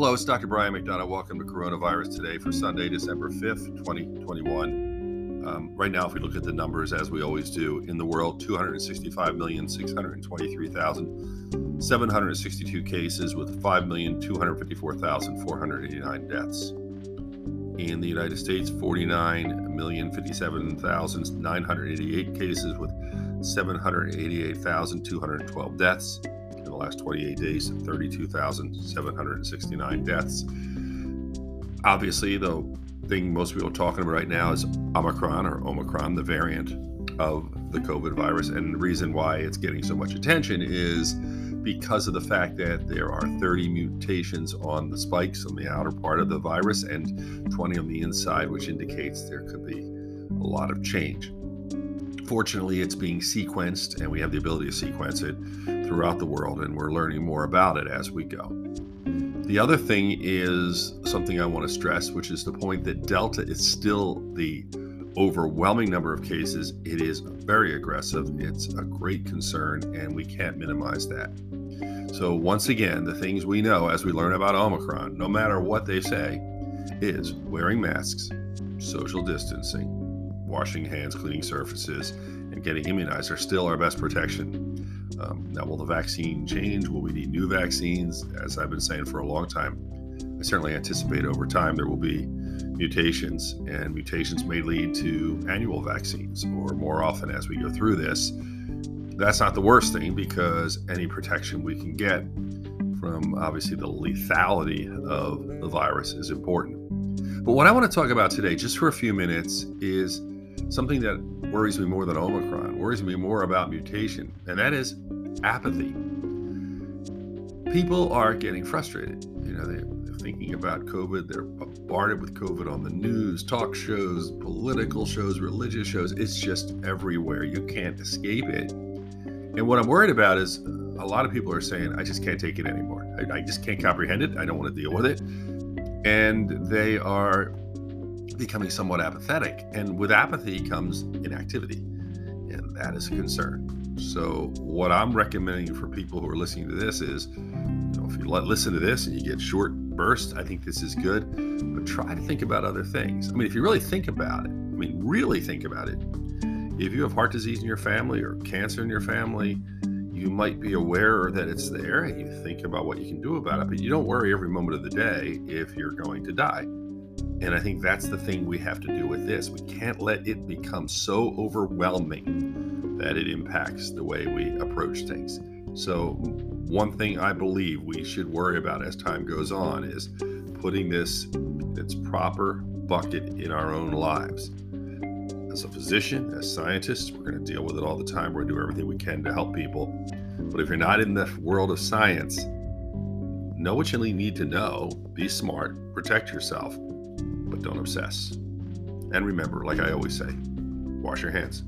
Hello, it's Dr. Brian McDonough. Welcome to Coronavirus Today for Sunday, December 5th, 2021. Um, right now, if we look at the numbers as we always do, in the world, 265,623,762 cases with 5,254,489 deaths. In the United States, 49,057,988 cases with 788,212 deaths last 28 days, 32,769 deaths. Obviously, the thing most people are talking about right now is Omicron or Omicron, the variant of the COVID virus. And the reason why it's getting so much attention is because of the fact that there are 30 mutations on the spikes on the outer part of the virus and 20 on the inside, which indicates there could be a lot of change. Fortunately, it's being sequenced, and we have the ability to sequence it throughout the world, and we're learning more about it as we go. The other thing is something I want to stress, which is the point that Delta is still the overwhelming number of cases. It is very aggressive. It's a great concern, and we can't minimize that. So, once again, the things we know as we learn about Omicron, no matter what they say, is wearing masks, social distancing, washing hands, cleaning surfaces, and getting immunized are still our best protection. Um, now, will the vaccine change? Will we need new vaccines? As I've been saying for a long time, I certainly anticipate over time there will be mutations, and mutations may lead to annual vaccines or more often as we go through this. That's not the worst thing because any protection we can get from obviously the lethality of the virus is important. But what I want to talk about today, just for a few minutes, is something that worries me more than Omicron, worries me more about mutation, and that is apathy. People are getting frustrated. You know, they're, they're thinking about COVID, they're bombarded with COVID on the news, talk shows, political shows, religious shows. It's just everywhere. You can't escape it. And what I'm worried about is uh, a lot of people are saying, I just can't take it anymore. I, I just can't comprehend it. I don't want to deal with it. And they are becoming somewhat apathetic. And with apathy comes inactivity, and that is a concern. So, what I'm recommending for people who are listening to this is you know, if you listen to this and you get short bursts, I think this is good, but try to think about other things. I mean, if you really think about it, I mean, really think about it. If you have heart disease in your family or cancer in your family, you might be aware that it's there and you think about what you can do about it, but you don't worry every moment of the day if you're going to die. And I think that's the thing we have to do with this. We can't let it become so overwhelming that it impacts the way we approach things. So, one thing I believe we should worry about as time goes on is putting this in its proper bucket in our own lives. As a physician, as scientists, we're going to deal with it all the time. We're going to do everything we can to help people. But if you're not in the world of science, know what you need to know, be smart, protect yourself, but don't obsess. And remember, like I always say, wash your hands.